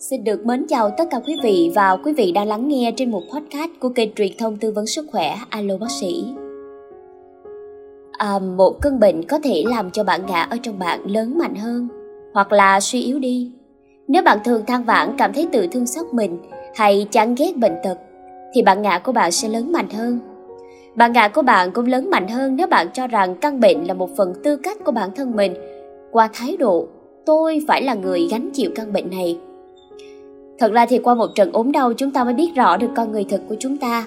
Xin được mến chào tất cả quý vị và quý vị đang lắng nghe trên một podcast của kênh truyền thông tư vấn sức khỏe Alo Bác sĩ. À, một cơn bệnh có thể làm cho bạn ngã ở trong bạn lớn mạnh hơn hoặc là suy yếu đi. Nếu bạn thường than vãn cảm thấy tự thương xót mình hay chán ghét bệnh tật thì bạn ngã của bạn sẽ lớn mạnh hơn. Bạn ngã của bạn cũng lớn mạnh hơn nếu bạn cho rằng căn bệnh là một phần tư cách của bản thân mình qua thái độ tôi phải là người gánh chịu căn bệnh này Thật ra thì qua một trận ốm đau chúng ta mới biết rõ được con người thật của chúng ta.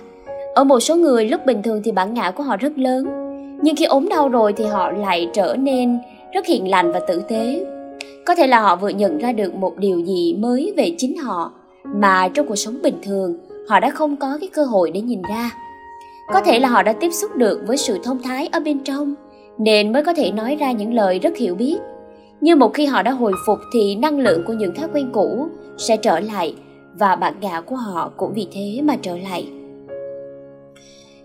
Ở một số người lúc bình thường thì bản ngã của họ rất lớn, nhưng khi ốm đau rồi thì họ lại trở nên rất hiền lành và tử tế. Có thể là họ vừa nhận ra được một điều gì mới về chính họ mà trong cuộc sống bình thường họ đã không có cái cơ hội để nhìn ra. Có thể là họ đã tiếp xúc được với sự thông thái ở bên trong nên mới có thể nói ra những lời rất hiểu biết. Nhưng một khi họ đã hồi phục thì năng lượng của những thói quen cũ sẽ trở lại và bạn ngã của họ cũng vì thế mà trở lại.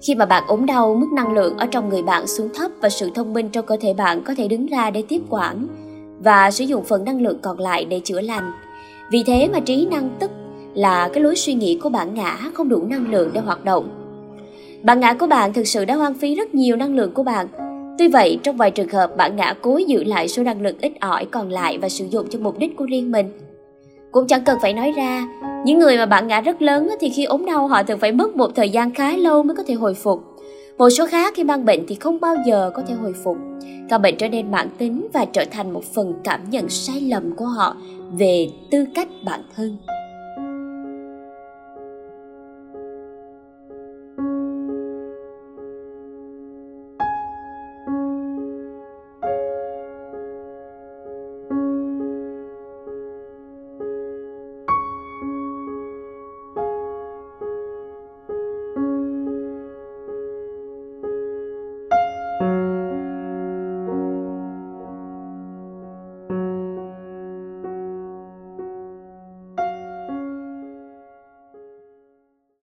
Khi mà bạn ốm đau, mức năng lượng ở trong người bạn xuống thấp và sự thông minh trong cơ thể bạn có thể đứng ra để tiếp quản và sử dụng phần năng lượng còn lại để chữa lành. Vì thế mà trí năng tức là cái lối suy nghĩ của bạn ngã không đủ năng lượng để hoạt động. Bạn ngã của bạn thực sự đã hoang phí rất nhiều năng lượng của bạn. Tuy vậy, trong vài trường hợp bạn ngã cố giữ lại số năng lượng ít ỏi còn lại và sử dụng cho mục đích của riêng mình. Cũng chẳng cần phải nói ra, những người mà bạn ngã rất lớn thì khi ốm đau họ thường phải mất một thời gian khá lâu mới có thể hồi phục. Một số khác khi mang bệnh thì không bao giờ có thể hồi phục. Căn bệnh trở nên mãn tính và trở thành một phần cảm nhận sai lầm của họ về tư cách bản thân.